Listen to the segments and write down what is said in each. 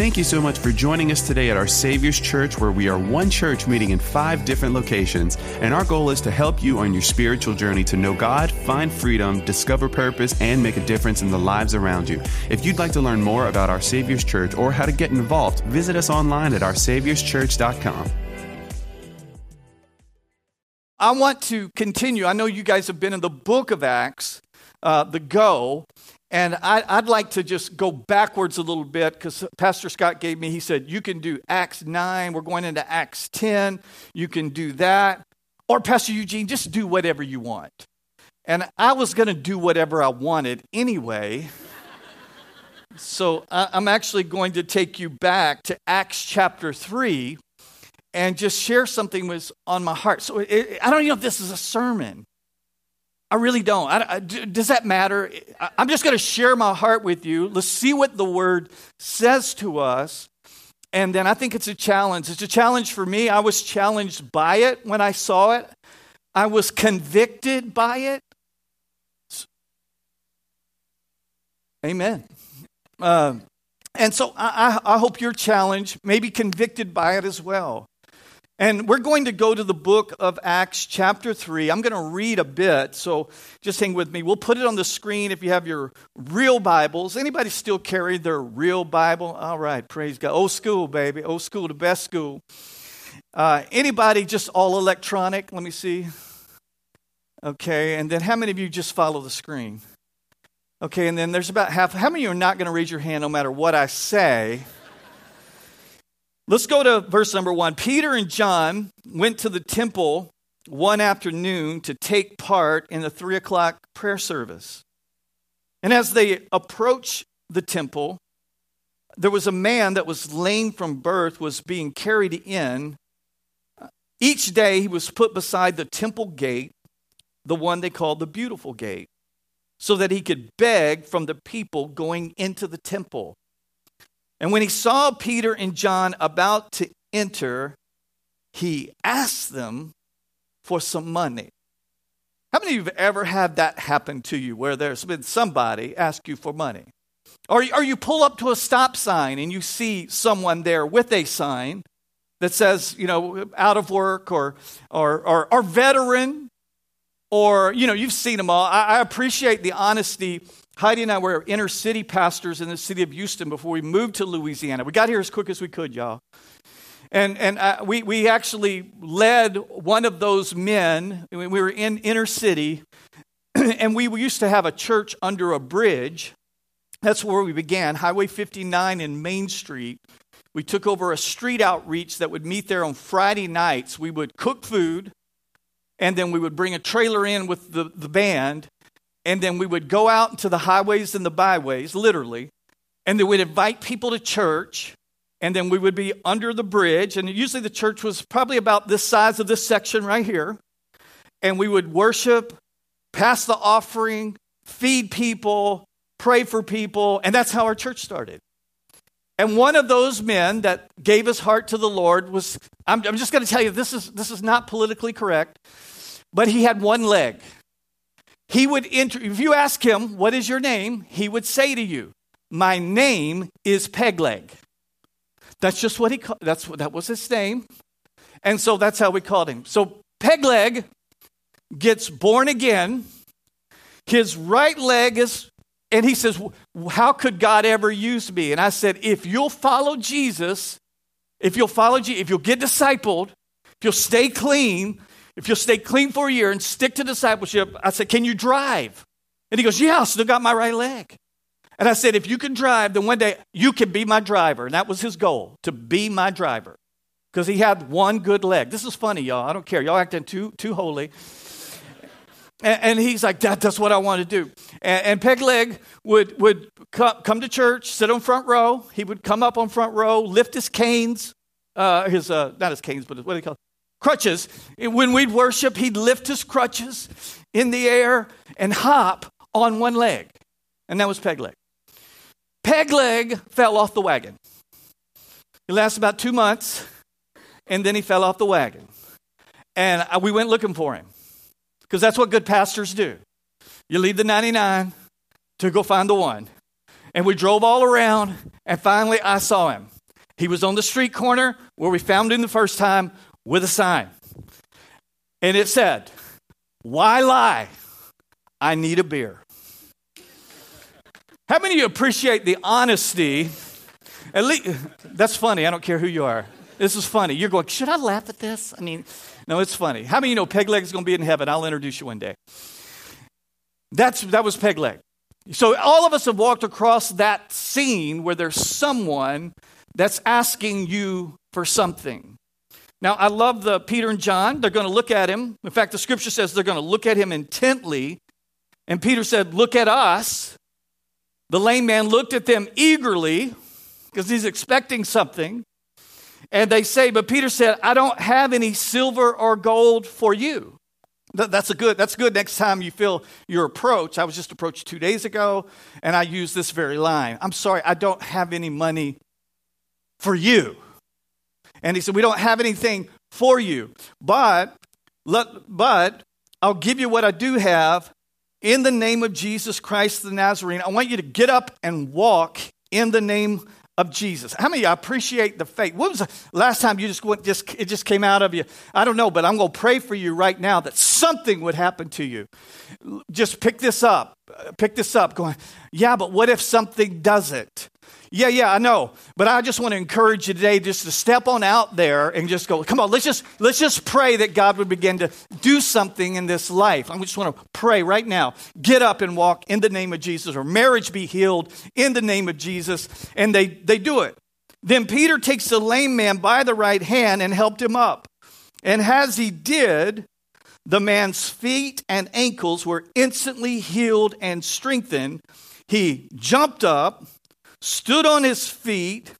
Thank you so much for joining us today at our Savior's Church, where we are one church meeting in five different locations. And our goal is to help you on your spiritual journey to know God, find freedom, discover purpose, and make a difference in the lives around you. If you'd like to learn more about our Savior's Church or how to get involved, visit us online at oursaviorschurch.com. I want to continue. I know you guys have been in the book of Acts, uh, the Go, and I, would like to just go backwards a little bit because Pastor Scott gave me, he said, you can do Acts 9, we're going into Acts 10, you can do that. Or Pastor Eugene, just do whatever you want. And I was going to do whatever I wanted anyway. so I'm actually going to take you back to Acts chapter 3 and just share something was on my heart. So it, I don't even know if this is a sermon. I really don't. I, I, does that matter? I, I'm just going to share my heart with you. Let's see what the word says to us. And then I think it's a challenge. It's a challenge for me. I was challenged by it when I saw it, I was convicted by it. Amen. Uh, and so I, I, hope you're challenged, maybe convicted by it as well. And we're going to go to the book of Acts, chapter 3. I'm going to read a bit, so just hang with me. We'll put it on the screen if you have your real Bibles. Anybody still carry their real Bible? All right, praise God. Old school, baby. Old school, the best school. Uh, anybody just all electronic? Let me see. Okay, and then how many of you just follow the screen? Okay, and then there's about half. How many are not going to raise your hand no matter what I say? Let's go to verse number one. Peter and John went to the temple one afternoon to take part in the three o'clock prayer service. And as they approached the temple, there was a man that was lame from birth, was being carried in. Each day he was put beside the temple gate, the one they called the beautiful gate, so that he could beg from the people going into the temple. And when he saw Peter and John about to enter, he asked them for some money. How many of you have ever had that happen to you where there's been somebody ask you for money? Or, or you pull up to a stop sign and you see someone there with a sign that says, you know, out of work or, or, or, or veteran, or, you know, you've seen them all. I, I appreciate the honesty Heidi and I were inner city pastors in the city of Houston before we moved to Louisiana. We got here as quick as we could, y'all. And, and uh, we, we actually led one of those men. We were in inner city, and we used to have a church under a bridge. That's where we began, Highway 59 and Main Street. We took over a street outreach that would meet there on Friday nights. We would cook food, and then we would bring a trailer in with the, the band, and then we would go out into the highways and the byways, literally, and then we'd invite people to church, and then we would be under the bridge. And usually the church was probably about this size of this section right here. And we would worship, pass the offering, feed people, pray for people, and that's how our church started. And one of those men that gave his heart to the Lord was, I'm, I'm just going to tell you, this is, this is not politically correct, but he had one leg. He would enter, if you ask him, What is your name? he would say to you, My name is Pegleg. That's just what he called, that's what, that was his name. And so that's how we called him. So Pegleg gets born again. His right leg is, and he says, How could God ever use me? And I said, If you'll follow Jesus, if you'll follow Jesus, if you'll get discipled, if you'll stay clean, if you'll stay clean for a year and stick to discipleship, I said, Can you drive? And he goes, Yeah, I still got my right leg. And I said, If you can drive, then one day you can be my driver. And that was his goal, to be my driver. Because he had one good leg. This is funny, y'all. I don't care. Y'all acting too, too holy. And, he's like, that, That's what I want to do. And, and Peg Leg would, would come, come to church, sit on front row. He would come up on front row, lift his canes, uh, his, uh, not his canes, but his, what do you call it? Crutches. When we'd worship, he'd lift his crutches in the air and hop on one leg. And that was peg leg. Peg leg fell off the wagon. It lasted about two months, and then he fell off the wagon. And we went looking for him because that's what good pastors do. You leave the 99 to go find the one. And we drove all around, and finally I saw him. He was on the street corner where we found him the first time with a sign. And it said, Why lie? I need a beer. How many of you appreciate the honesty? At least, that's funny. I don't care who you are. This is funny. You're going, should I laugh at this? I mean, no, it's funny. How many of you know Peg Leg is going to be in heaven? I'll introduce you one day. That's, that was Peg Leg. So all of us have walked across that scene where there's someone that's asking you for something. Now, I love the Peter and John. They're going to look at him. In fact, the scripture says they're going to look at him intently. And Peter said, Look at us. The lame man looked at them eagerly because he's expecting something. And they say, But Peter said, I don't have any silver or gold for you. That's a good. That's good. Next time you feel your approach. I was just approached two days ago, and I used this very line. I'm sorry, I don't have any money for you. And he said, we don't have anything for you, but let, but I'll give you what I do have in the name of Jesus Christ the Nazarene. I want you to get up and walk in the name of Jesus. How many I appreciate the faith? When was the last time you just went, just it just came out of you? I don't know, but I'm going to pray for you right now that something would happen to you. Just pick this up. Pick this up. Going, yeah, but what if something doesn't? Yeah, yeah, I know. But I just want to encourage you today just to step on out there and just go, come on, let's just let's just pray that God would begin to do something in this life. I just want to pray right now. Get up and walk in the name of Jesus, or marriage be healed in the name of Jesus. And they, they do it. Then Peter takes the lame man by the right hand and helped him up. And as he did, the man's feet and ankles were instantly healed and strengthened. He jumped up stood on his feet,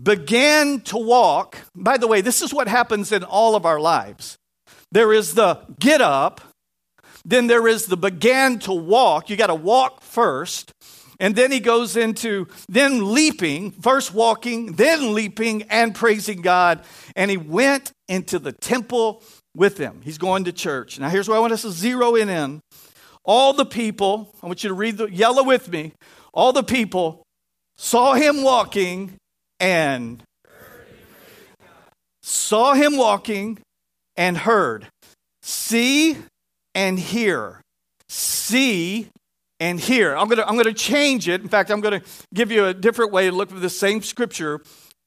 began to walk. By the way, this is what happens in all of our lives there is the get up, then there is the began to walk. You got to walk first. And then he goes into then leaping, first walking, then leaping and praising God. And he went into the temple with them. He's going to church. Now, here's where I want us to zero in in. All the people, I want you to read the yellow with me. All the people saw him walking and saw him walking and heard. See and hear. See and hear. I'm going to I'm going to change it. In fact, I'm going to give you a different way to look at the same scripture.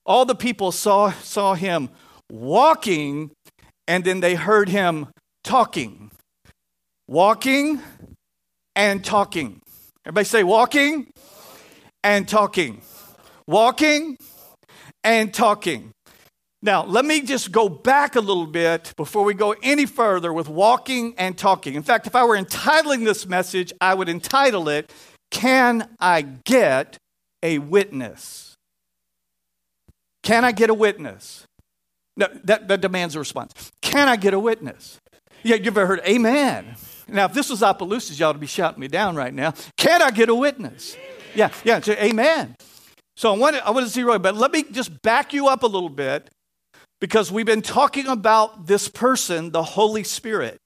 All the people saw saw him walking and then they heard him talking. Walking and talking. Everybody say walking and talking. Walking and talking. Now, let me just go back a little bit before we go any further with walking and talking. In fact, if I were entitling this message, I would entitle it, Can I Get a Witness? Can I get a witness? No, that, that demands a response. Can I get a witness? Yeah, you've ever heard, Amen. Now, if this was Opelousas, y'all would be shouting me down right now. Can I get a witness? Yeah, yeah, so amen. So I want to, I want to zero in, but let me just back you up a little bit because we've been talking about this person, the Holy Spirit.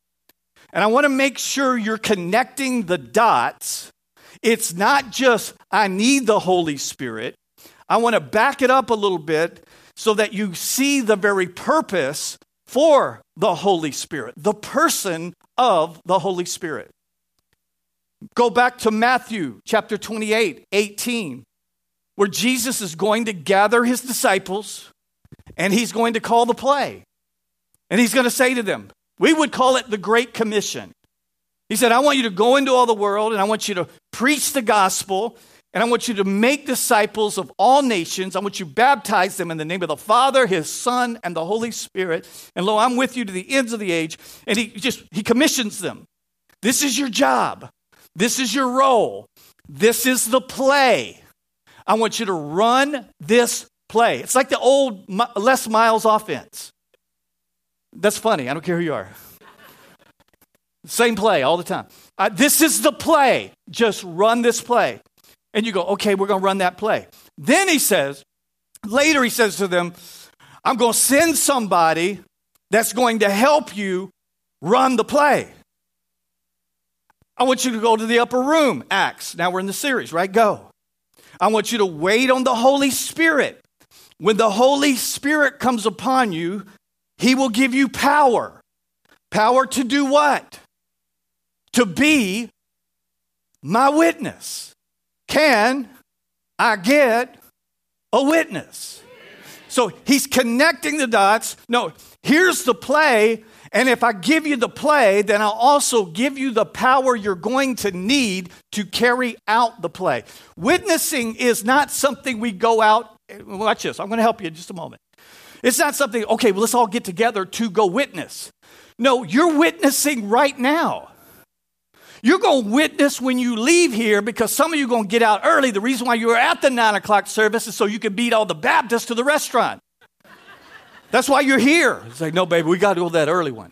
And I want to make sure you're connecting the dots. It's not just, I need the Holy Spirit. I want to back it up a little bit so that you see the very purpose for the Holy Spirit, the person of the Holy Spirit. Go back to Matthew chapter 28, 18, where Jesus is going to gather his disciples and he's going to call the play. And he's going to say to them, we would call it the Great Commission. He said, I want you to go into all the world and I want you to preach the gospel and I want you to make disciples of all nations. I want you to baptize them in the name of the Father, His Son, and the Holy Spirit. And lo, I'm with you to the ends of the age. And he just, he commissions them. This is your job. This is your role. This is the play. I want you to run this play. It's like the old Les Miles offense. That's funny. I don't care who you are. Same play all the time. Uh, this is the play. Just run this play. And you go, okay, we're going to run that play. Then he says, later he says to them, I'm going to send somebody that's going to help you run the play. I want you to go to the upper room, Acts. Now we're in the series, right? Go. I want you to wait on the Holy Spirit. When the Holy Spirit comes upon you, He will give you power. Power to do what? To be my witness. Can I get a witness? So he's connecting the dots. No, here's the play. And if I give you the play, then I'll also give you the power you're going to need to carry out the play. Witnessing is not something we go out. Watch this. I'm going to help you in just a moment. It's not something, okay, well, let's all get together to go witness. No, you're witnessing right now. You're going to witness when you leave here because some of you are going to get out early. The reason why you were at the nine o'clock service is so you can beat all the Baptists to the restaurant. That's why you're here. It's like, no, baby, we got to go that early one.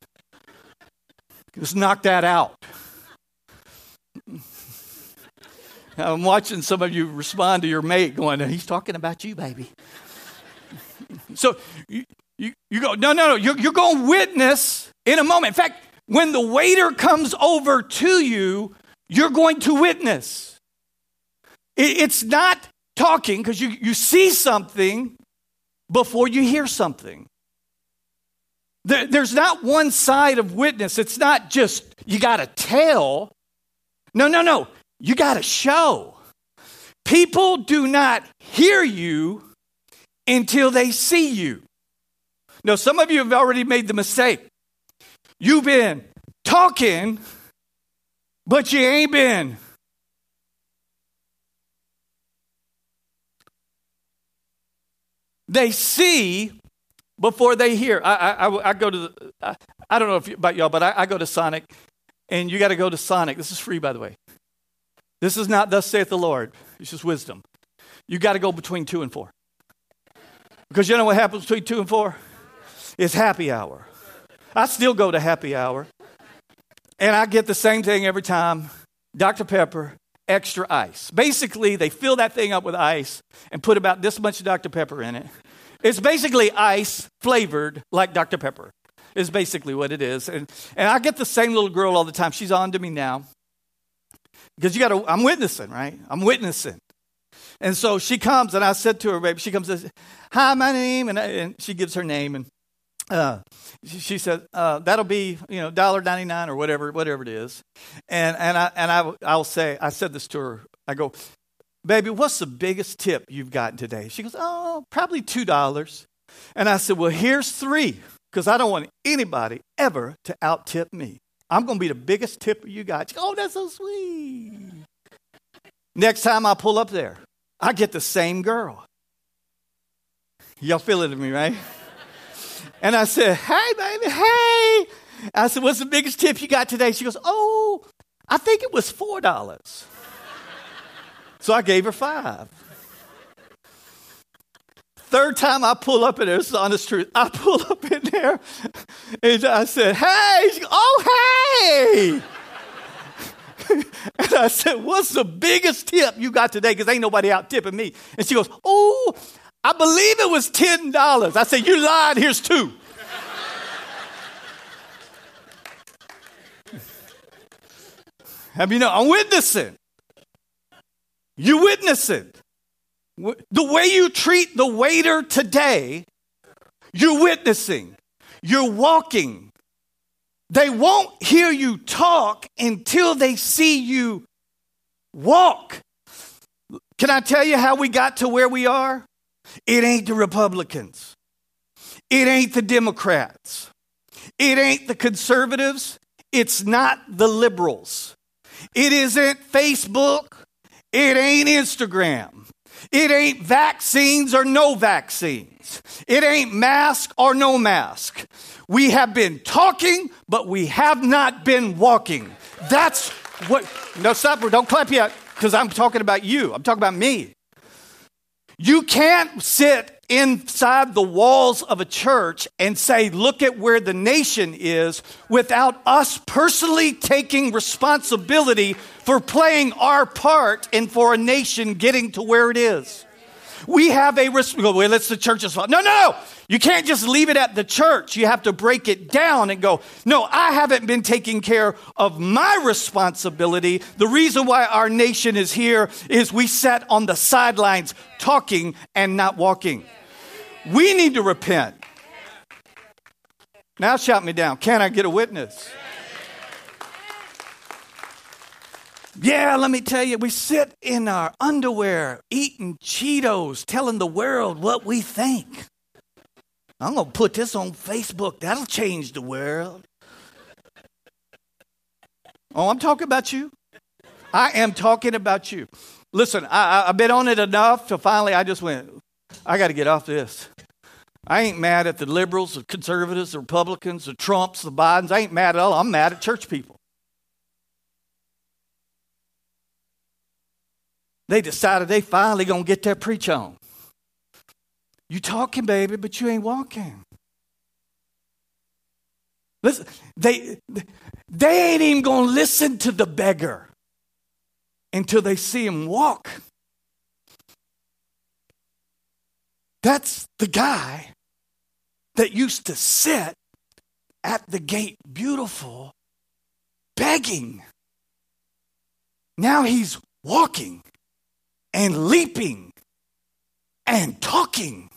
Just knock that out. I'm watching some of you respond to your mate going, he's talking about you, baby. so you, you, you go, no, no, no, you're, you're going to witness in a moment. In fact, when the waiter comes over to you, you're going to witness. It, it's not talking because you, you see something before you hear something. There, there's not one side of witness. It's not just you got to tell. No, no, no. You got to show. People do not hear you until they see you. Now, some of you have already made the mistake. You've been talking, but you ain't been. They see before they hear. I, I, I go to the, I, I, don't know if you, about y'all, but I, I go to Sonic, and you got to go to Sonic. This is free, by the way. This is not thus saith the Lord. It's just wisdom. You got to go between two and four. Because you know what happens between two and four? It's happy hour. I still go to happy hour. And I get the same thing every time Dr. Pepper, extra ice. Basically, they fill that thing up with ice and put about this much Dr. Pepper in it. It's basically ice flavored like Dr. Pepper, is basically what it is. And, and I get the same little girl all the time. She's on to me now. Because you got to, I'm witnessing, right? I'm witnessing. And so she comes, and I said to her, baby, she comes and says, Hi, my name. And, I, and she gives her name. And uh, she said uh, that'll be you know dollar ninety nine or whatever whatever it is, and and I and I I'll say I said this to her. I go, baby, what's the biggest tip you've gotten today? She goes, oh, probably two dollars. And I said, well, here's three because I don't want anybody ever to out tip me. I'm going to be the biggest tipper you got. Goes, oh, that's so sweet. Next time I pull up there, I get the same girl. Y'all feeling it in me, right? And I said, Hey, baby, hey. I said, What's the biggest tip you got today? She goes, Oh, I think it was $4. so I gave her five. Third time I pull up in there, this is the honest truth. I pull up in there and I said, Hey, goes, oh, hey. and I said, What's the biggest tip you got today? Because ain't nobody out tipping me. And she goes, Oh, I believe it was $10. I said, You lied, here's two. Have you know? I'm witnessing. You witness it. The way you treat the waiter today, you're witnessing. You're walking. They won't hear you talk until they see you walk. Can I tell you how we got to where we are? It ain't the Republicans. It ain't the Democrats. It ain't the conservatives. It's not the liberals. It isn't Facebook. It ain't Instagram. It ain't vaccines or no vaccines. It ain't mask or no mask. We have been talking, but we have not been walking. That's what. No, stop. Don't clap yet, because I'm talking about you. I'm talking about me. You can't sit inside the walls of a church and say, look at where the nation is without us personally taking responsibility for playing our part and for a nation getting to where it is. We have a risk. Well, it's the church's fault. No, no. You can't just leave it at the church. You have to break it down and go, no, I haven't been taking care of my responsibility. The reason why our nation is here is we sat on the sidelines talking and not walking. We need to repent. Now shout me down. Can I get a witness? Yeah, let me tell you, we sit in our underwear eating Cheetos, telling the world what we think. I'm going to put this on Facebook. That'll change the world. Oh, I'm talking about you. I am talking about you. Listen, I, have been on it enough to finally, I just went, I got to get off this. I ain't mad at the liberals, the conservatives, the Republicans, the Trumps, the Bidens. I ain't mad at all. I'm mad at church people. They decided they finally gonna get their preach on. You talking, baby, but you ain't walking. Listen, they they ain't even gonna listen to the beggar until they see him walk. That's the guy that used to sit at the gate beautiful, begging. Now he's walking and leaping and talking.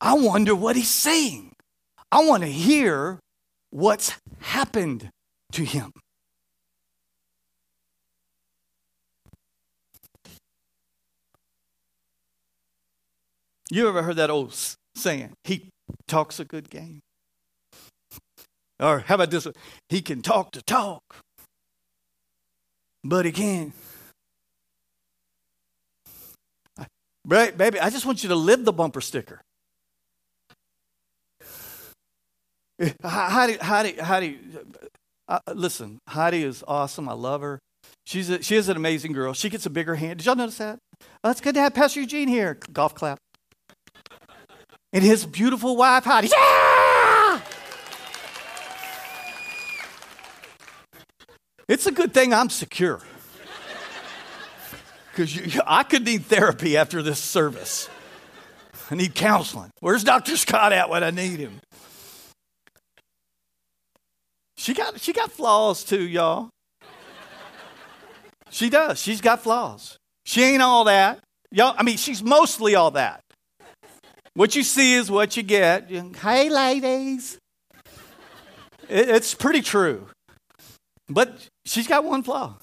I wonder what he's saying. I want to hear what's happened to him. You ever heard that old saying? He talks a good game. Or how about this? He can talk to talk, but he can't Baby, I just want you to live the bumper sticker. Heidi, Heidi, Heidi, uh, listen, Heidi is awesome. I love her. She's a, she is an amazing girl. She gets a bigger hand. Did y'all notice that? Oh, it's good to have Pastor Eugene here. Golf clap. And his beautiful wife, Heidi. Yeah! It's a good thing I'm secure because I could need therapy after this service. I need counseling. Where's Dr. Scott at when I need him? She got, she got flaws too, y'all. She does. She's got flaws. She ain't all that. Y'all, I mean, she's mostly all that. What you see is what you get. Hey, ladies. It, it's pretty true. But she's got one flaw.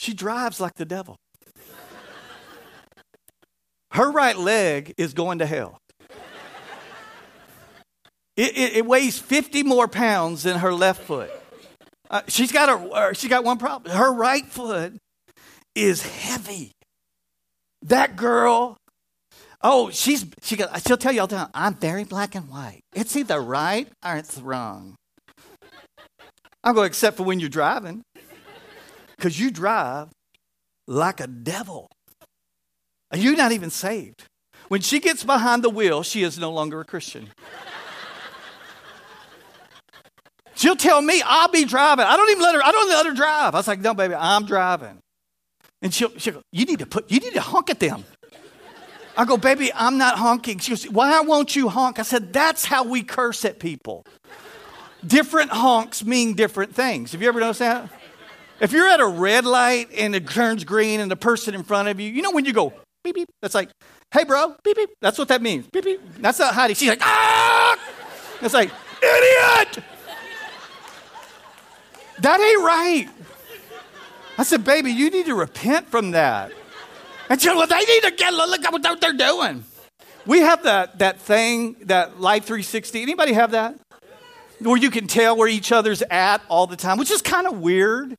She drives like the devil. Her right leg is going to hell. It, it, it weighs 50 more pounds than her left foot. Uh, she's got a, uh, she got one problem. Her right foot is heavy. That girl, oh, she's she got, she'll tell you all the time, I'm very black and white. It's either right or it's wrong. I'm going, except for when you're driving because you drive like a devil. And you're not even saved. When she gets behind the wheel, she is no longer a Christian. She'll tell me I'll be driving. I don't even let her, I don't let her drive. I was like, no, baby, I'm driving. And she'll, she'll go, you need to put, you need to honk at them. I go, baby, I'm not honking. She goes, why won't you honk? I said, that's how we curse at people. Different honks mean different things. Have you ever noticed that? If you're at a red light and it turns green and the person in front of you, you know when you go beep beep, that's like, hey bro, beep beep. That's what that means. Beep beep. That's not Heidi. She's like, ah! It's like, idiot! That ain't right. I said, baby, you need to repent from that. And she well, they need to get a look at what they're doing. We have that that thing, that Life 360. Anybody have that? Where you can tell where each other's at all the time, which is kind of weird.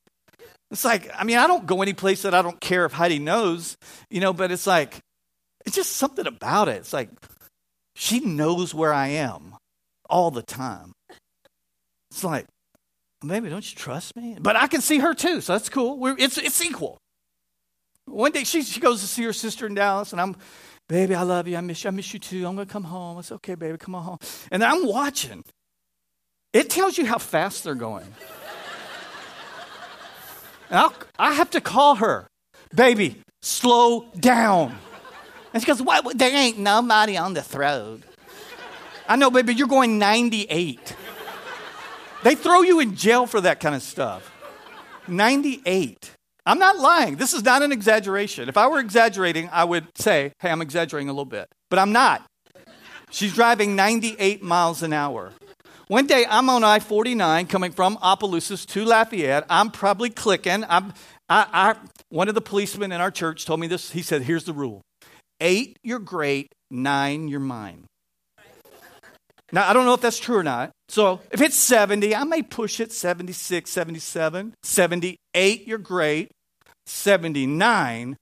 It's like, I mean, I don't go any place that I don't care if Heidi knows, you know, but it's like, it's just something about it. It's like, she knows where I am all the time. It's like, maybe don't you trust me? But I can see her too, so that's cool. We're, it's, it's equal. One day she, she goes to see her sister in Dallas, and I'm, baby, I love you. I miss you. I miss you too. I'm going to come home. It's okay, baby. Come on home. And I'm watching. It tells you how fast they're going. I'll, I have to call her, baby, slow down. And she goes, What? There ain't nobody on the road. I know, baby, you're going 98. They throw you in jail for that kind of stuff. 98. I'm not lying. This is not an exaggeration. If I were exaggerating, I would say, hey, I'm exaggerating a little bit. But I'm not. She's driving 98 miles an hour. One day I'm on I 49 coming from Opelousas to Lafayette. I'm probably clicking. I'm, I, I, one of the policemen in our church told me this. He said, Here's the rule eight, you're great, nine, you're mine. Now, I don't know if that's true or not. So if it's 70, I may push it 76, 77, 78, you're great, 79,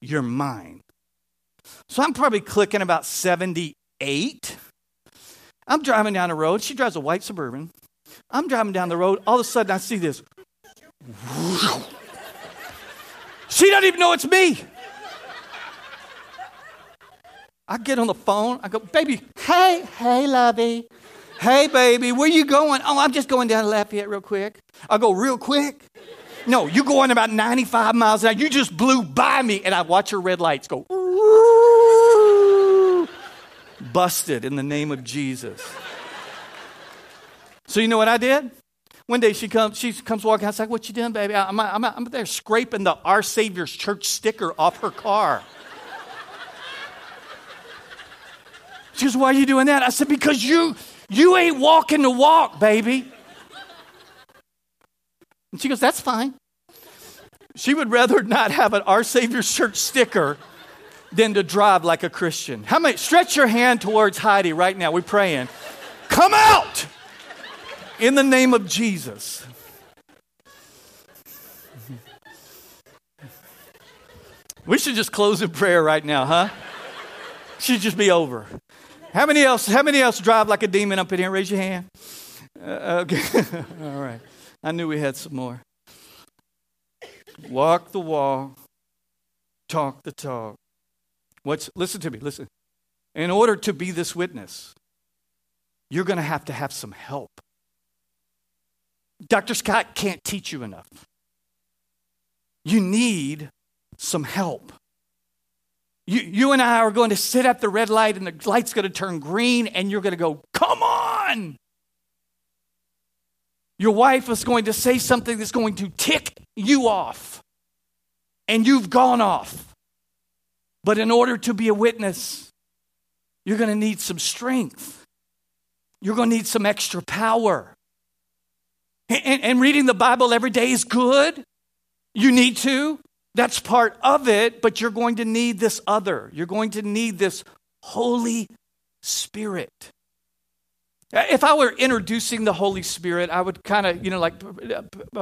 you're mine. So I'm probably clicking about 78. I'm driving down the road. She drives a white Suburban. I'm driving down the road. All of a sudden, I see this. She doesn't even know it's me. I get on the phone. I go, baby, hey, hey, lovey. Hey, baby, where you going? Oh, I'm just going down Lafayette real quick. I go, real quick? No, you're going about 95 miles an hour. You just blew by me. And I watch her red lights go. Busted in the name of Jesus. So you know what I did? One day she comes, she comes walking outside. What you doing, baby? I'm, I'm, I'm there scraping the Our Savior's Church sticker off her car. She goes, Why are you doing that? I said, Because you you ain't walking the walk, baby. And she goes, That's fine. She would rather not have an Our Savior's Church sticker than to drive like a Christian. How many stretch your hand towards Heidi right now? We're praying. Come out in the name of Jesus. We should just close in prayer right now, huh? Should just be over. How many else? How many else drive like a demon up in here? Raise your hand. Uh, okay. All right. I knew we had some more. Walk the walk, talk the talk. What's listen to me, listen. In order to be this witness, you're going to have to have some help. Dr. Scott can't teach you enough. You need some help. You, you and I are going to sit at the red light, and the light's going to turn green, and you're going to go, Come on! Your wife is going to say something that's going to tick you off, and you've gone off. But in order to be a witness, you're going to need some strength. You're going to need some extra power. And, and, reading the Bible every day is good. You need to. That's part of it, but you're going to need this other. You're going to need this Holy Spirit. If I were introducing the Holy Spirit, I would kind of, you know, like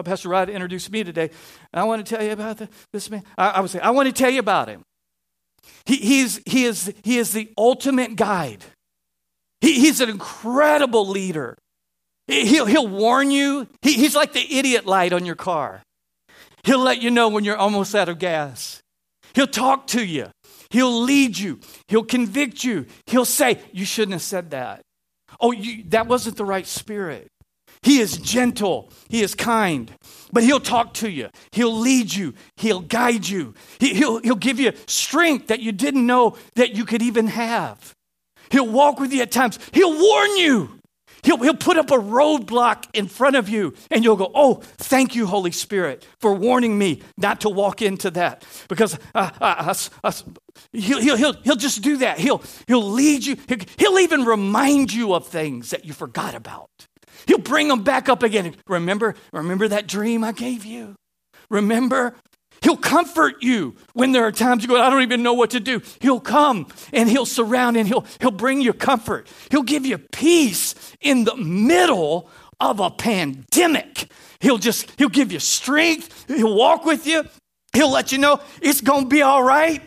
Pastor Rod introduced me today. I want to tell you about this man. I, I, would say, I want to tell you about him. He, he's, he, is, he is the ultimate guide. He, he's an incredible leader. He'll, he'll warn you. He, he's like the idiot light on your car. He'll let you know when you're almost out of gas. He'll talk to you. He'll lead you. He'll convict you. He'll say, You shouldn't have said that. Oh, you, that wasn't the right spirit. He is gentle. He is kind. But he'll talk to you. He'll lead you. He'll guide you. He, will he'll give you strength that you didn't know that you could even have. He'll walk with you at times. He'll warn you. He'll, he'll put up a roadblock in front of you, and you'll go, Oh, thank you, Holy Spirit, for warning me not to walk into that. Because uh, uh, uh, he'll, he'll, he'll, he'll just do that. He'll, he'll lead you, he'll, he'll even remind you of things that you forgot about. He'll bring them back up again. Remember, remember that dream I gave you? Remember? He'll comfort you when there are times you go, I don't even know what to do. He'll come and he'll surround and he'll, he'll bring you comfort. He'll give you peace in the middle of a pandemic. He'll just, he'll give you strength. He'll walk with you. He'll let you know it's going to be all right.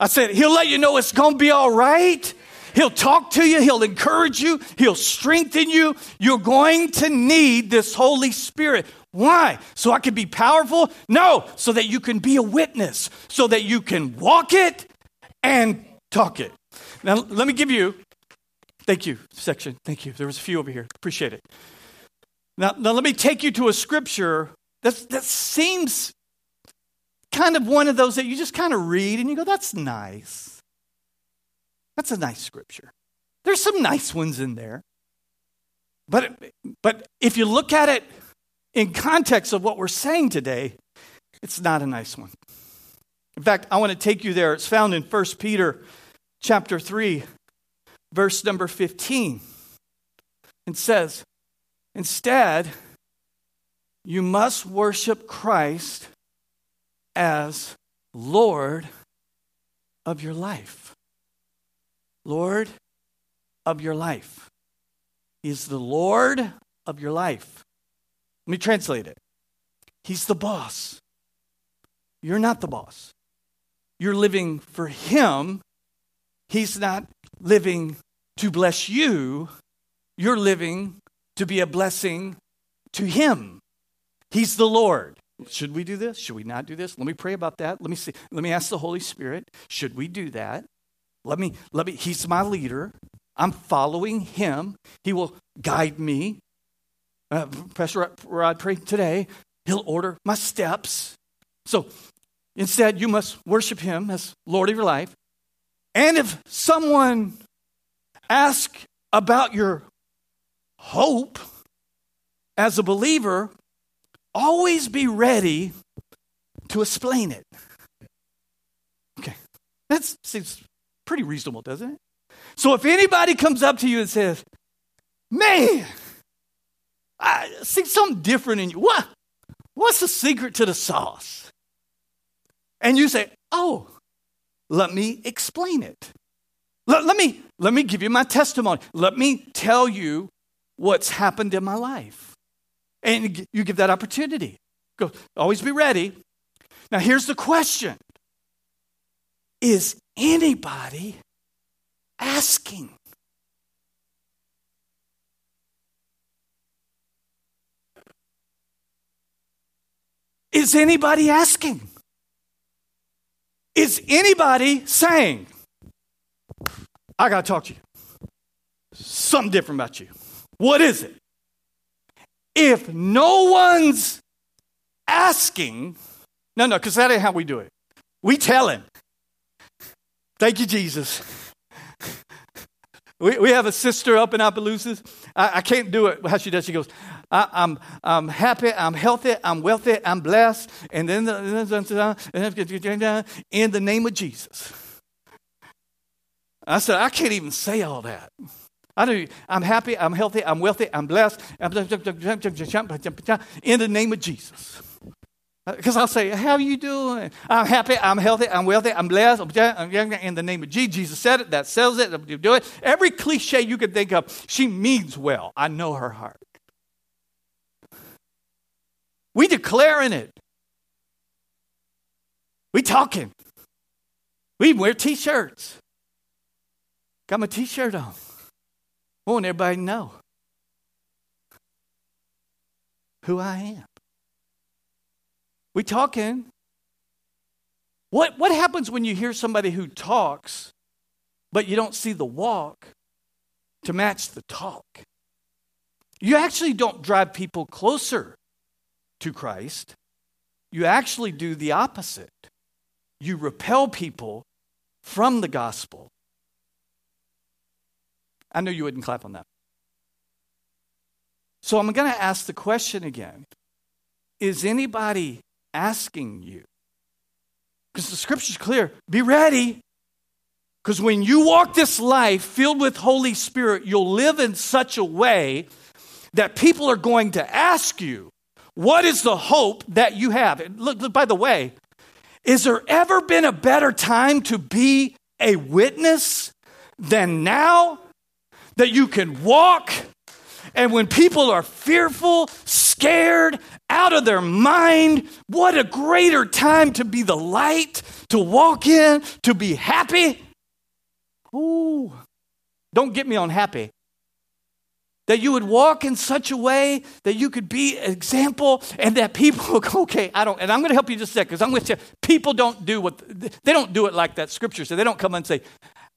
I said, he'll let you know it's going to be all right. He'll talk to you. He'll encourage you. He'll strengthen you. You're going to need this Holy Spirit. Why? So I can be powerful? No, so that you can be a witness, so that you can walk it and talk it. Now, let me give you, thank you, section. Thank you. There was a few over here. Appreciate it. Now, now let me take you to a scripture that, that seems kind of one of those that you just kind of read and you go, that's nice. That's a nice scripture. There's some nice ones in there. But, but if you look at it in context of what we're saying today, it's not a nice one. In fact, I want to take you there. It's found in 1 Peter chapter 3, verse number 15. It says, Instead, you must worship Christ as Lord of your life. Lord of your life. He's the Lord of your life. Let me translate it. He's the boss. You're not the boss. You're living for Him. He's not living to bless you. You're living to be a blessing to Him. He's the Lord. Should we do this? Should we not do this? Let me pray about that. Let me see. Let me ask the Holy Spirit. Should we do that? Let me, let me, He's my leader. I'm following Him. He will guide me. Uh, Pastor Rod prayed today. He'll order my steps. So instead, you must worship Him as Lord of your life. And if someone asks about your hope as a believer, always be ready to explain it. Okay, that seems pretty reasonable, doesn't it? So if anybody comes up to you and says, Man, I see something different in you. What? What's the secret to the sauce? And you say, Oh, let me explain it. Let, let, me, let me give you my testimony. Let me tell you what's happened in my life. And you give that opportunity. Go, always be ready. Now, here's the question Is anybody asking? Is anybody asking? Is anybody saying, I got to talk to you? Something different about you. What is it? If no one's asking, no, no, because that ain't how we do it. We tell him. Thank you, Jesus. We, we have a sister up in Opelousas. I, I can't do it. How she does, she goes, I, am I'm, I'm happy, I'm healthy, I'm wealthy, I'm blessed, and then in the name of Jesus. I said, I can't even say all that. I do. I'm happy, I'm healthy, I'm wealthy, I'm blessed, in the name of Jesus. Uh, because I'll say, How you doing? I'm happy, I'm healthy, I'm wealthy, I'm blessed, in the name of Jesus. Jesus said it, that sells it, do it. Every cliche you could think of, she means well. I know her heart. We declaring it. We talking. We wear t-shirts. Got my t-shirt on. I want everybody to know who I am. We talking. What, what happens when you hear somebody who talks, but you don't see the walk to match the talk? You actually don't drive people closer to Christ. You actually do the opposite. You repel people from the gospel. I know you wouldn't clap on that. So I'm going to ask the question again Is anybody asking you. Because the scripture's clear be ready. Because when you walk this life filled with Holy Spirit, you'll live in such a way that people are going to ask you, What is the hope that you have? And look, look, by the way, is there ever been a better time to be a witness than now? That you can walk and when people are fearful, scared, out of their mind, what a greater time to be the light, to walk in, to be happy. Ooh, don't get me on happy. That you would walk in such a way that you could be an example and that people go, okay, I don't, and I'm going to help you just a second because I'm going to tell you, people don't do what, they don't do it like that scripture says. They don't come and say,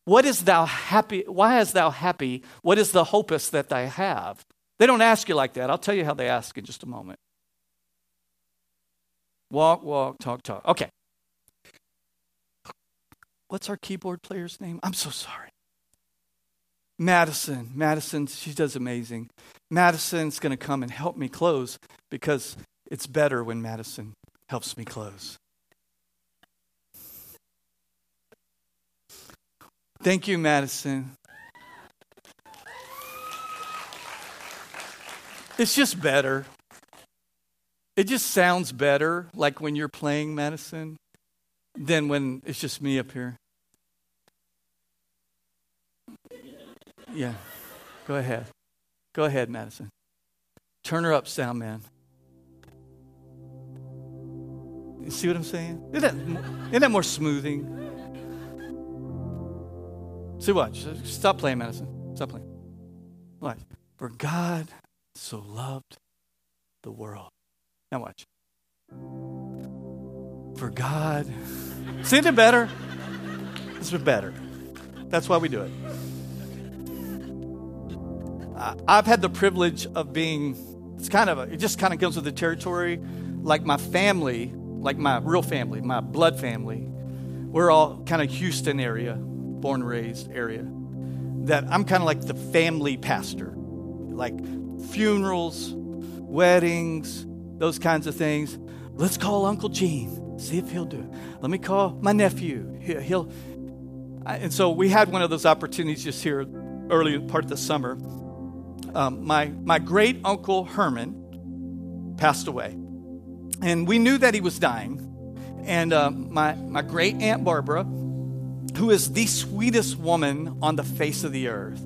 what is thou happy? Why is thou happy? What is the hopest that I have? They don't ask you like that. I'll tell you how they ask in just a moment. Walk, walk, talk, talk. Okay. What's our keyboard player's name? I'm so sorry. Madison, Madison, she does amazing. Madison's going to come and help me close because it's better when Madison helps me close. Thank you, Madison. It's just better. It just sounds better, like when you're playing Madison, than when it's just me up here. Yeah. Go ahead. Go ahead, Madison. Turn her up, sound man. You see what I'm saying? Isn't that, isn't that more smoothing? See, watch. Stop playing, Madison. Stop playing. Watch. For God so loved the world. Now watch. For God. See it better? This is better. That's why we do it. I've had the privilege of being, it's kind of, a, it just kind of comes with the territory. Like my family, like my real family, my blood family, we're all kind of Houston area, born raised area. That I'm kind of like the family pastor. Like funerals, weddings, those kinds of things. Let's call Uncle Gene, see if he'll do it. Let me call my nephew. He'll, and so we had one of those opportunities just here early part of the summer um, my, my great uncle Herman passed away. And we knew that he was dying. And uh, my, my great Aunt Barbara, who is the sweetest woman on the face of the earth,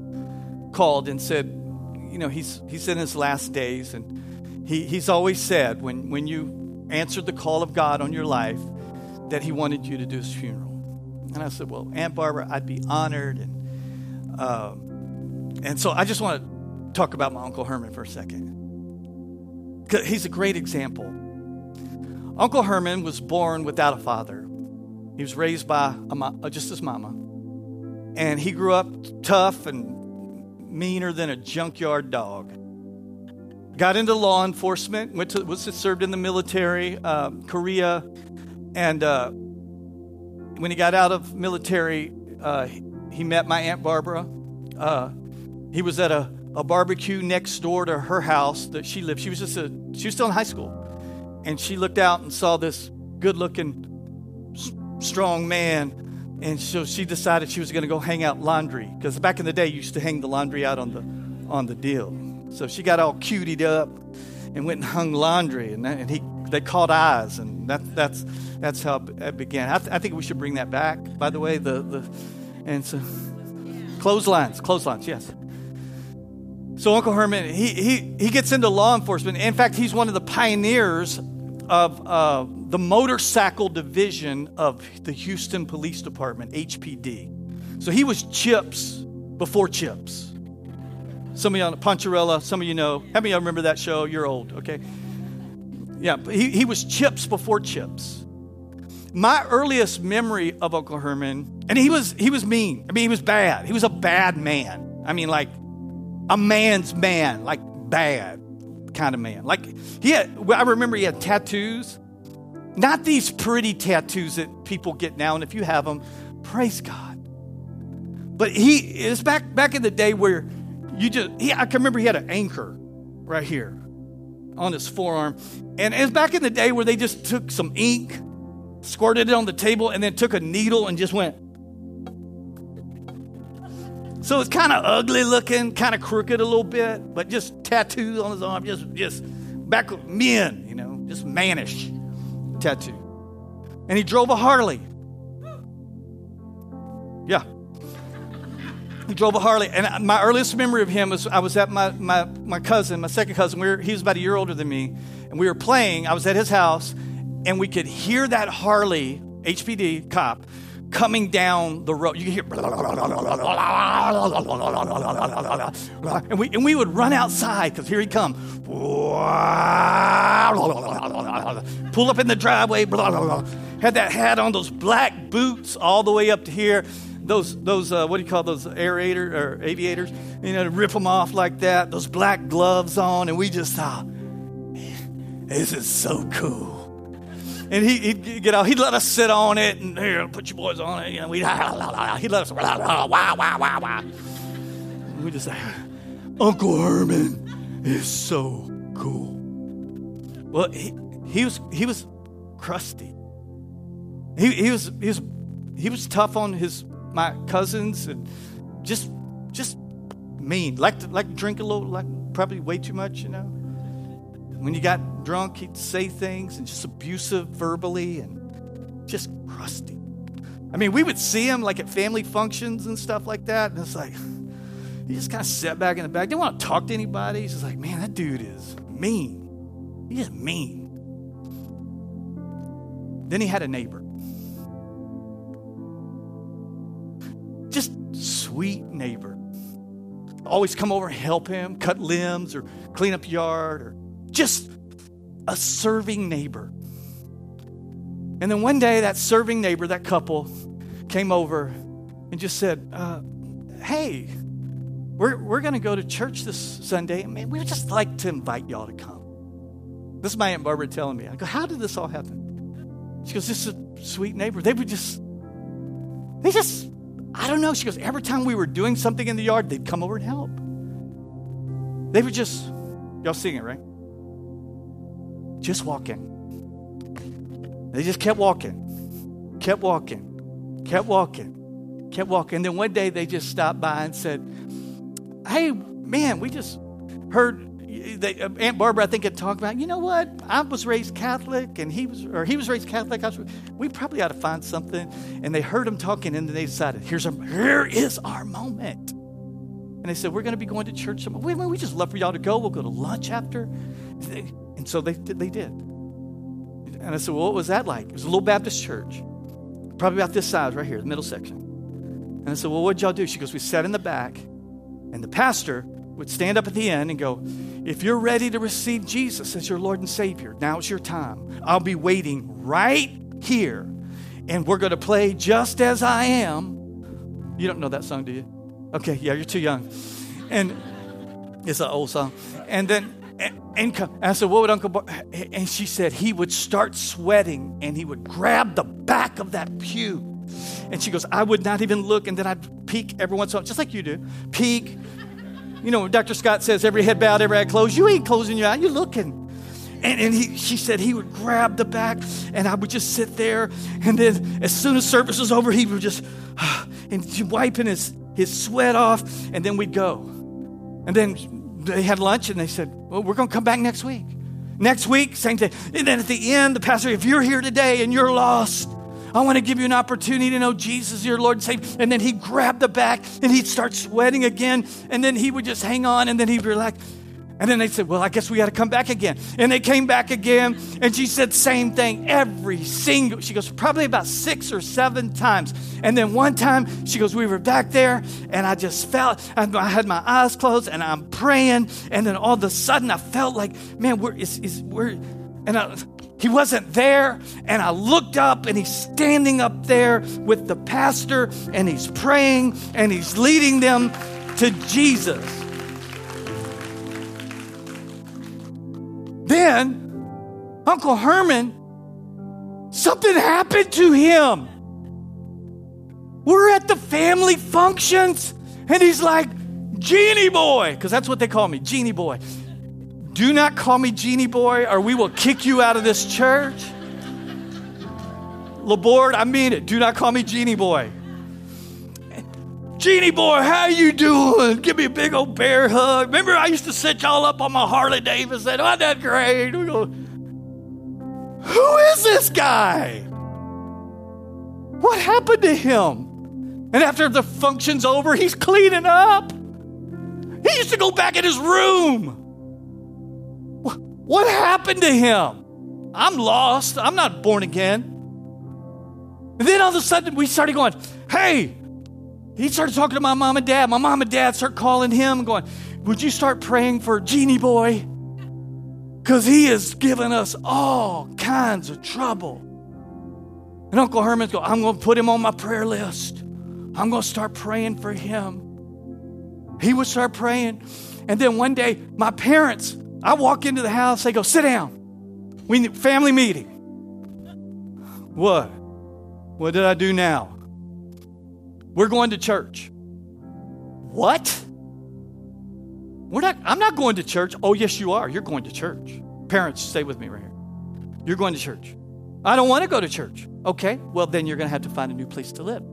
called and said, You know, he's, he's in his last days. And he, he's always said, when, when you answered the call of God on your life, that he wanted you to do his funeral. And I said, Well, Aunt Barbara, I'd be honored. And, uh, and so I just want to talk about my Uncle Herman for a second. He's a great example. Uncle Herman was born without a father. He was raised by a, just his mama. And he grew up tough and meaner than a junkyard dog. Got into law enforcement, went to, was served in the military, uh, Korea, and uh, when he got out of military, uh, he met my aunt Barbara. Uh, he was at a a barbecue next door to her house that she lived. She was just a, she was still in high school. And she looked out and saw this good looking, strong man. And so she decided she was going to go hang out laundry. Because back in the day, you used to hang the laundry out on the, on the deal. So she got all cutied up and went and hung laundry. And, and he, they caught eyes. And that, that's, that's how it began. I, th- I think we should bring that back, by the way. The, the, and so, clotheslines, clotheslines, yes. So Uncle Herman, he, he, he gets into law enforcement. In fact, he's one of the pioneers of uh, the motorcycle division of the Houston Police Department, HPD. So he was Chips before Chips. Some of you on Poncherello, some of you know. How many of you remember that show? You're old, okay? Yeah, he, he was Chips before Chips. My earliest memory of Uncle Herman, and he was he was mean. I mean, he was bad. He was a bad man. I mean, like a man's man, like bad kind of man. Like he had, I remember he had tattoos, not these pretty tattoos that people get now. And if you have them, praise God. But he is back back in the day where you just. He, I can remember he had an anchor right here on his forearm, and it was back in the day where they just took some ink, squirted it on the table, and then took a needle and just went so it's kind of ugly looking, kind of crooked a little bit, but just tattoos on his arm, just just back of men, you know, just mannish tattoo. And he drove a Harley. He drove a Harley. And my earliest memory of him was I was at my, my, my cousin, my second cousin. We were, he was about a year older than me. And we were playing. I was at his house. And we could hear that Harley, HPD cop, coming down the road. You can hear, and we, and we would run outside because here he'd come. Pull up in the driveway. Had that hat on, those black boots all the way up to here. Those, those uh, what do you call those aerator or aviators? You know, rip them off like that. Those black gloves on, and we just thought, this is so cool and he, he'd get out. He'd let us sit on it, and here, put your boys on it. You know, we'd he'd let us wow, wow, wow, wow. we just like, Uncle Herman is so cool. Well, he, he was he was crusty. He, he was he was he was tough on his my cousins and just just mean. Like to, like drink a little, like probably way too much, you know. When you got drunk, he'd say things and just abusive verbally and just crusty. I mean, we would see him like at family functions and stuff like that, and it's like he just kind of sat back in the back. Didn't want to talk to anybody. He's just like, man, that dude is mean. He is mean. Then he had a neighbor. Sweet neighbor. Always come over and help him, cut limbs or clean up yard or just a serving neighbor. And then one day, that serving neighbor, that couple, came over and just said, uh, Hey, we're, we're going to go to church this Sunday. Man, we would just like to invite y'all to come. This is my Aunt Barbara telling me. I go, How did this all happen? She goes, This is a sweet neighbor. They would just, they just, I don't know. She goes, Every time we were doing something in the yard, they'd come over and help. They would just, y'all seeing it, right? Just walking. They just kept walking, kept walking, kept walking, kept walking. And then one day they just stopped by and said, Hey, man, we just heard they, uh, Aunt Barbara, I think, had talked about, you know what? I was raised Catholic and he was, or he was raised Catholic. Was, we probably ought to find something. And they heard him talking and then they decided, here's our, here is our moment. And they said, we're going to be going to church. Wait, we just love for y'all to go. We'll go to lunch after. And so they, they did. And I said, well, what was that like? It was a little Baptist church, probably about this size right here, the middle section. And I said, well, what'd y'all do? She goes, we sat in the back and the pastor would stand up at the end and go, If you're ready to receive Jesus as your Lord and Savior, now's your time. I'll be waiting right here. And we're going to play Just As I Am. You don't know that song, do you? Okay, yeah, you're too young. And it's an old song. And then, and, and I said, What would Uncle Bar-? And she said, He would start sweating and he would grab the back of that pew. And she goes, I would not even look. And then I'd peek every once in a while, just like you do. Peek, you know, Dr. Scott says every head bowed, every eye closed. You ain't closing your eye, you're looking. And, and he, she said he would grab the back, and I would just sit there. And then, as soon as service was over, he would just and wiping his, his sweat off, and then we'd go. And then they had lunch, and they said, Well, we're going to come back next week. Next week, same thing. And then at the end, the pastor, if you're here today and you're lost, I want to give you an opportunity to know Jesus, your Lord and Savior. And then he'd grab the back and he'd start sweating again. And then he would just hang on and then he'd relax. And then they said, Well, I guess we got to come back again. And they came back again. And she said, Same thing every single, she goes, probably about six or seven times. And then one time, she goes, We were back there and I just felt, I had my eyes closed and I'm praying. And then all of a sudden, I felt like, Man, we're, is, is, we're, and I, he wasn't there. And I looked up and he's standing up there with the pastor and he's praying and he's leading them to Jesus. Then Uncle Herman, something happened to him. We're at the family functions and he's like, Genie boy, because that's what they call me, Genie boy. Do not call me Genie Boy or we will kick you out of this church. Laborde, I mean it. Do not call me Genie Boy. Genie Boy, how you doing? Give me a big old bear hug. Remember I used to sit y'all up on my Harley Davidson? Wasn't that great? Who is this guy? What happened to him? And after the function's over, he's cleaning up. He used to go back in his room. What happened to him? I'm lost. I'm not born again. And then all of a sudden we started going, hey, he started talking to my mom and dad. My mom and dad start calling him and going, would you start praying for Genie Boy? Because he has given us all kinds of trouble. And Uncle Herman's going, I'm going to put him on my prayer list. I'm going to start praying for him. He would start praying. And then one day, my parents I walk into the house, they go, sit down. We need family meeting. What? What did I do now? We're going to church. What? We're not, I'm not going to church. Oh, yes, you are. You're going to church. Parents, stay with me right here. You're going to church. I don't want to go to church. Okay, well, then you're going to have to find a new place to live.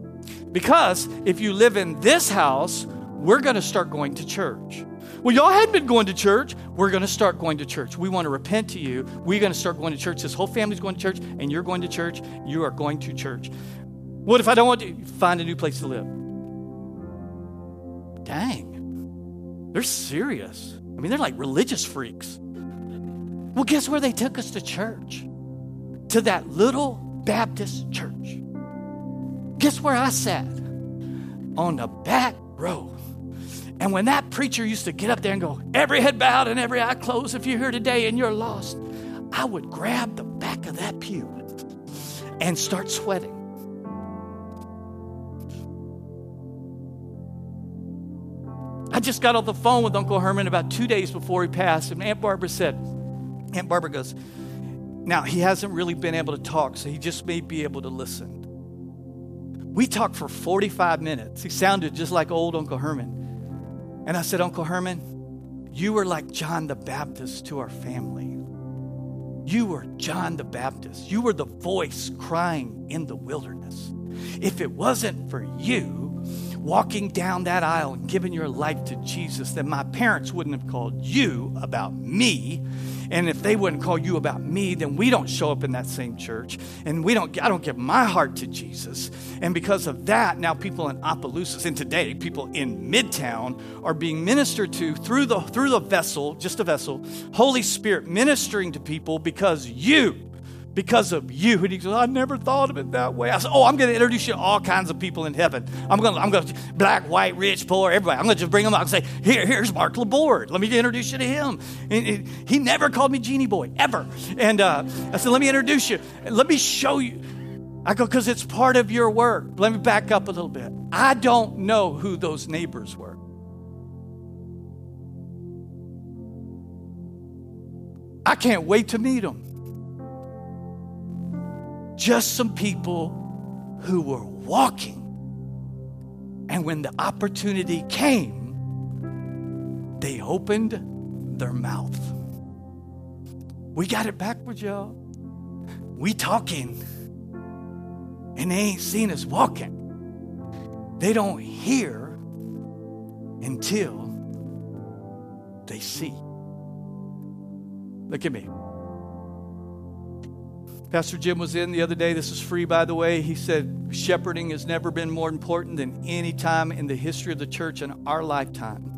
Because if you live in this house, we're going to start going to church. Well, y'all hadn't been going to church. We're going to start going to church. We want to repent to you. We're going to start going to church. This whole family's going to church, and you're going to church. You are going to church. What if I don't want to find a new place to live? Dang. They're serious. I mean, they're like religious freaks. Well, guess where they took us to church? To that little Baptist church. Guess where I sat? On the back row. And when that preacher used to get up there and go, every head bowed and every eye closed, if you're here today and you're lost, I would grab the back of that pew and start sweating. I just got off the phone with Uncle Herman about two days before he passed, and Aunt Barbara said, Aunt Barbara goes, Now, he hasn't really been able to talk, so he just may be able to listen. We talked for 45 minutes. He sounded just like old Uncle Herman. And I said, Uncle Herman, you were like John the Baptist to our family. You were John the Baptist. You were the voice crying in the wilderness. If it wasn't for you walking down that aisle and giving your life to Jesus, then my parents wouldn't have called you about me and if they wouldn't call you about me, then we don't show up in that same church. And we don't, I don't give my heart to Jesus. And because of that, now people in Opelousas, and today people in Midtown are being ministered to through the through the vessel, just a vessel, Holy Spirit ministering to people because you because of you. And he goes, I never thought of it that way. I said, Oh, I'm going to introduce you to all kinds of people in heaven. I'm going to, I'm going to, black, white, rich, poor, everybody. I'm going to just bring them out and say, Here, here's Mark Laborde. Let me introduce you to him. And, he never called me Genie Boy, ever. And uh, I said, Let me introduce you. Let me show you. I go, Because it's part of your work. Let me back up a little bit. I don't know who those neighbors were. I can't wait to meet them just some people who were walking. And when the opportunity came, they opened their mouth. We got it backwards, y'all. We talking, and they ain't seen us walking. They don't hear until they see. Look at me. Pastor Jim was in the other day. This is free, by the way. He said, Shepherding has never been more important than any time in the history of the church in our lifetime.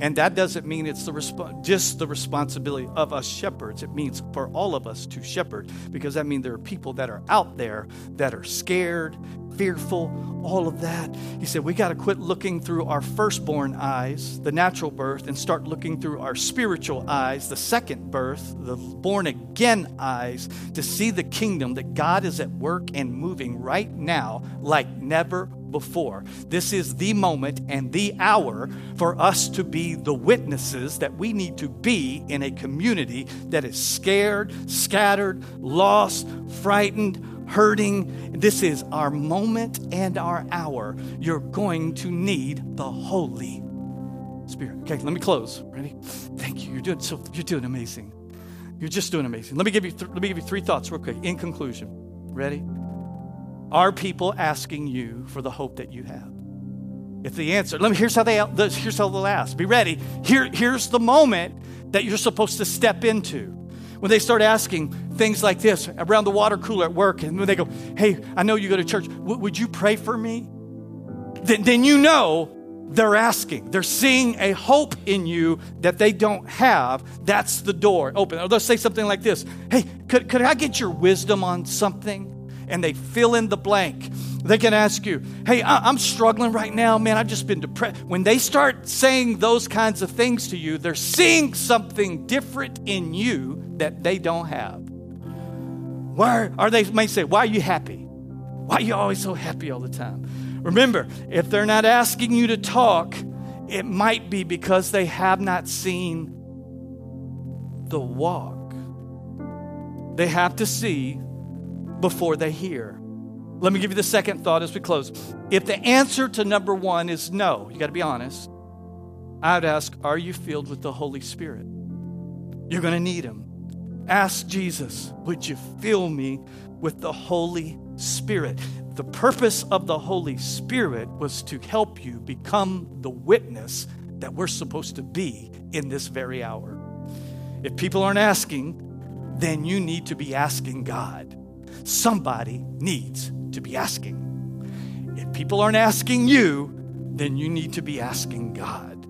And that doesn't mean it's the resp- just the responsibility of us shepherds. It means for all of us to shepherd because that means there are people that are out there that are scared, fearful, all of that. He said, We got to quit looking through our firstborn eyes, the natural birth, and start looking through our spiritual eyes, the second birth, the born again eyes, to see the kingdom that God is at work and moving right now like never before. This is the moment and the hour for us to be the witnesses that we need to be in a community that is scared, scattered, lost, frightened, hurting. This is our moment and our hour. You're going to need the Holy Spirit. Okay, let me close. Ready? Thank you. You're doing so. You're doing amazing. You're just doing amazing. Let me give you. Th- let me give you three thoughts real quick. In conclusion, ready? Are people asking you for the hope that you have? If the answer, let me. Here's how they. Here's how they'll ask. Be ready. Here. Here's the moment that you're supposed to step into when they start asking things like this around the water cooler at work, and when they go, Hey, I know you go to church, w- would you pray for me? Then, then you know they're asking. They're seeing a hope in you that they don't have. That's the door open. Or they'll say something like this Hey, could, could I get your wisdom on something? And they fill in the blank. They can ask you, Hey, I'm struggling right now, man. I've just been depressed. When they start saying those kinds of things to you, they're seeing something different in you that they don't have. Why are they may say, Why are you happy? Why are you always so happy all the time? Remember, if they're not asking you to talk, it might be because they have not seen the walk. They have to see before they hear. Let me give you the second thought as we close. If the answer to number one is no, you got to be honest, I'd ask, Are you filled with the Holy Spirit? You're going to need Him. Ask Jesus, Would you fill me with the Holy Spirit? The purpose of the Holy Spirit was to help you become the witness that we're supposed to be in this very hour. If people aren't asking, then you need to be asking God. Somebody needs to be asking. If people aren't asking you, then you need to be asking God.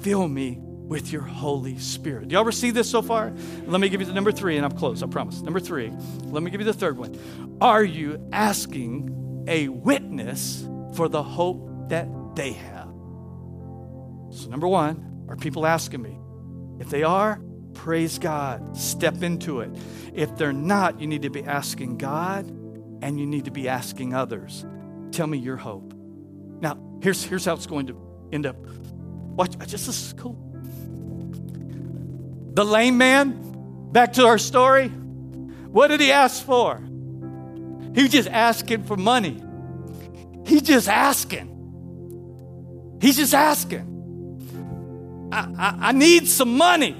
Fill me with your Holy Spirit. Do y'all receive this so far? Let me give you the number three, and I'm close, I promise. Number three, let me give you the third one. Are you asking a witness for the hope that they have? So, number one, are people asking me? If they are, praise God. Step into it. If they're not, you need to be asking God and you need to be asking others. Tell me your hope. Now, here's, here's how it's going to end up. Watch, just this is cool. The lame man, back to our story, what did he ask for? He was just asking for money. He's just asking. He's just asking. I, I, I need some money.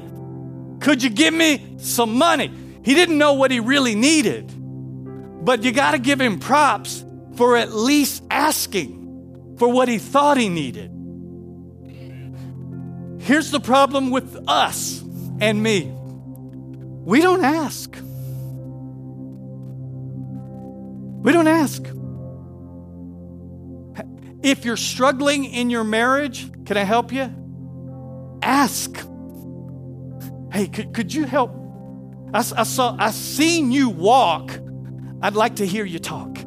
Could you give me some money? He didn't know what he really needed, but you got to give him props for at least asking for what he thought he needed. Here's the problem with us and me we don't ask. We don't ask. If you're struggling in your marriage, can I help you? Ask. Hey, could, could you help? I, I saw, I seen you walk. I'd like to hear you talk.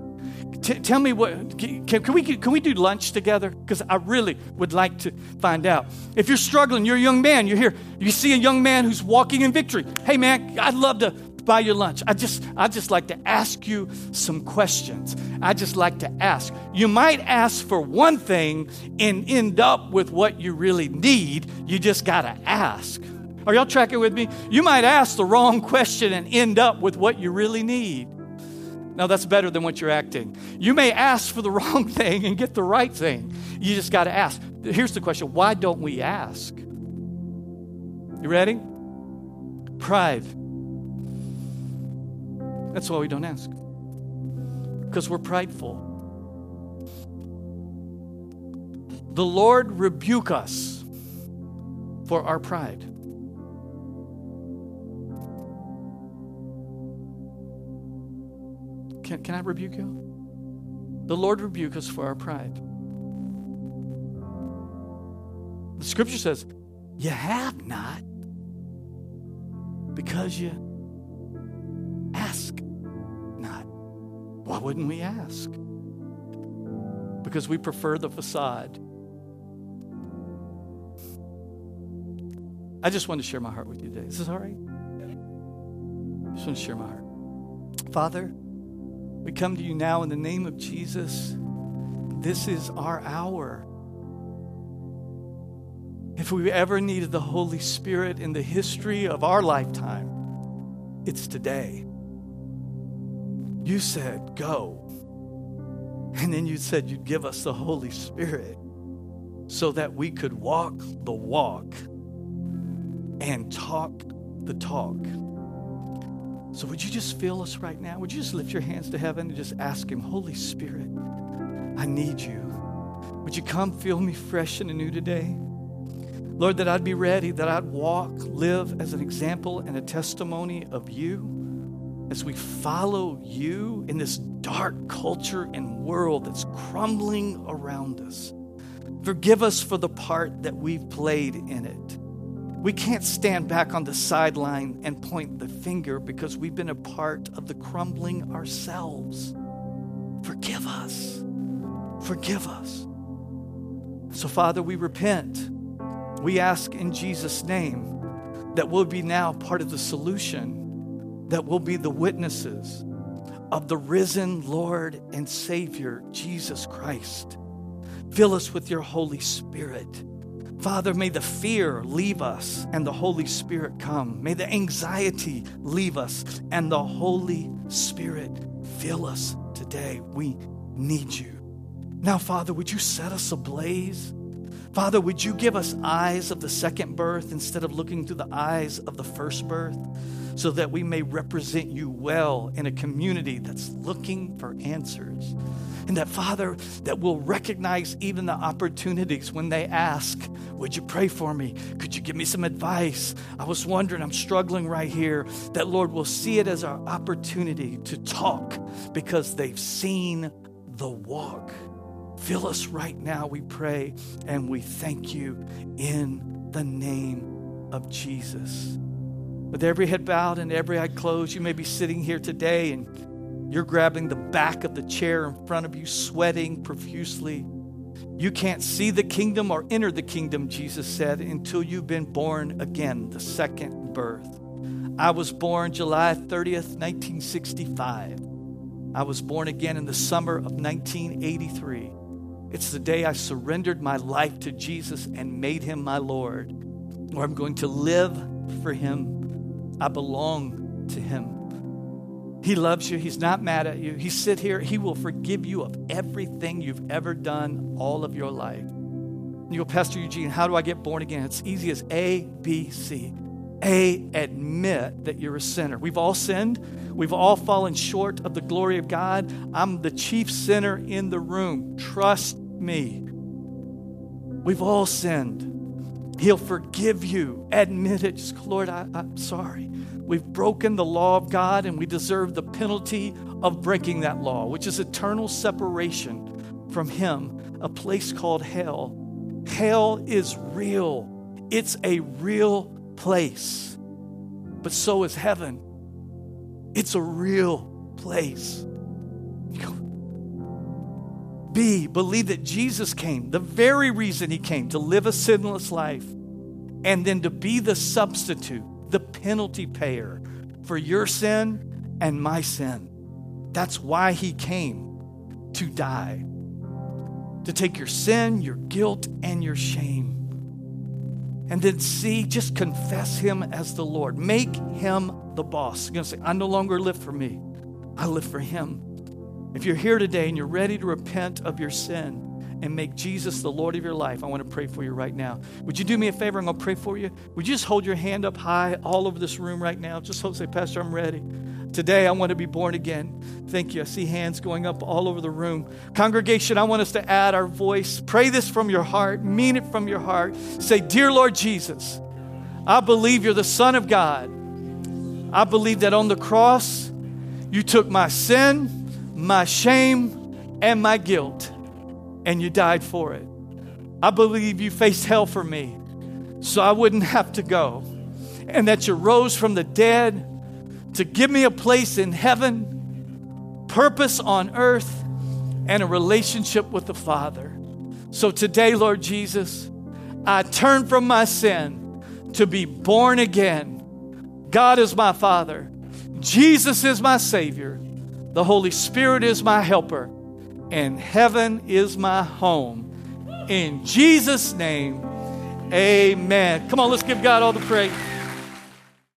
T- tell me what, can, can, we, can we do lunch together? Because I really would like to find out. If you're struggling, you're a young man, you're here, you see a young man who's walking in victory. Hey man, I'd love to buy your lunch. I just, I just like to ask you some questions. I just like to ask. You might ask for one thing and end up with what you really need. You just got to ask. Are y'all tracking with me? You might ask the wrong question and end up with what you really need. Now, that's better than what you're acting. You may ask for the wrong thing and get the right thing. You just got to ask. Here's the question why don't we ask? You ready? Pride. That's why we don't ask. Because we're prideful. The Lord rebuke us for our pride. Can, can I rebuke you? The Lord rebuke us for our pride. The scripture says, You have not because you ask not. Why wouldn't we ask? Because we prefer the facade. I just want to share my heart with you today. Is this all right? I just want to share my heart. Father, we come to you now in the name of Jesus. This is our hour. If we ever needed the Holy Spirit in the history of our lifetime, it's today. You said, Go. And then you said you'd give us the Holy Spirit so that we could walk the walk and talk the talk. So, would you just feel us right now? Would you just lift your hands to heaven and just ask Him, Holy Spirit, I need you. Would you come feel me fresh and anew today? Lord, that I'd be ready, that I'd walk, live as an example and a testimony of you as we follow you in this dark culture and world that's crumbling around us. Forgive us for the part that we've played in it. We can't stand back on the sideline and point the finger because we've been a part of the crumbling ourselves. Forgive us. Forgive us. So, Father, we repent. We ask in Jesus' name that we'll be now part of the solution, that we'll be the witnesses of the risen Lord and Savior, Jesus Christ. Fill us with your Holy Spirit. Father, may the fear leave us and the Holy Spirit come. May the anxiety leave us and the Holy Spirit fill us today. We need you. Now, Father, would you set us ablaze Father, would you give us eyes of the second birth instead of looking through the eyes of the first birth so that we may represent you well in a community that's looking for answers? And that, Father, that we'll recognize even the opportunities when they ask, Would you pray for me? Could you give me some advice? I was wondering, I'm struggling right here. That, Lord, will see it as our opportunity to talk because they've seen the walk. Fill us right now, we pray, and we thank you in the name of Jesus. With every head bowed and every eye closed, you may be sitting here today and you're grabbing the back of the chair in front of you, sweating profusely. You can't see the kingdom or enter the kingdom, Jesus said, until you've been born again, the second birth. I was born July 30th, 1965. I was born again in the summer of 1983. It's the day I surrendered my life to Jesus and made him my Lord, where I'm going to live for him. I belong to him. He loves you. He's not mad at you. He sit here. He will forgive you of everything you've ever done all of your life. You go, Pastor Eugene, how do I get born again? It's easy as A, B, C. A, admit that you're a sinner. We've all sinned. We've all fallen short of the glory of God. I'm the chief sinner in the room. Trust me. We've all sinned. He'll forgive you. Admit it. Just, Lord, I, I'm sorry. We've broken the law of God and we deserve the penalty of breaking that law, which is eternal separation from Him, a place called hell. Hell is real, it's a real place. But so is heaven. It's a real place. B, believe that Jesus came, the very reason he came, to live a sinless life, and then to be the substitute the penalty payer for your sin and my sin. That's why he came to die, to take your sin, your guilt, and your shame. And then see, just confess him as the Lord. Make him the boss. You're going to say, I no longer live for me, I live for him. If you're here today and you're ready to repent of your sin, and make Jesus the Lord of your life, I want to pray for you right now. Would you do me a favor? I'm going to pray for you. Would you just hold your hand up high all over this room right now? Just hold, say, Pastor, I'm ready. Today, I want to be born again. Thank you. I see hands going up all over the room. Congregation, I want us to add our voice. Pray this from your heart, mean it from your heart. Say, Dear Lord Jesus, I believe you're the Son of God. I believe that on the cross, you took my sin, my shame, and my guilt and you died for it. I believe you faced hell for me so I wouldn't have to go. And that you rose from the dead to give me a place in heaven, purpose on earth, and a relationship with the Father. So today, Lord Jesus, I turn from my sin to be born again. God is my Father, Jesus is my Savior, the Holy Spirit is my helper and heaven is my home. In Jesus' name, amen. Come on, let's give God all the praise.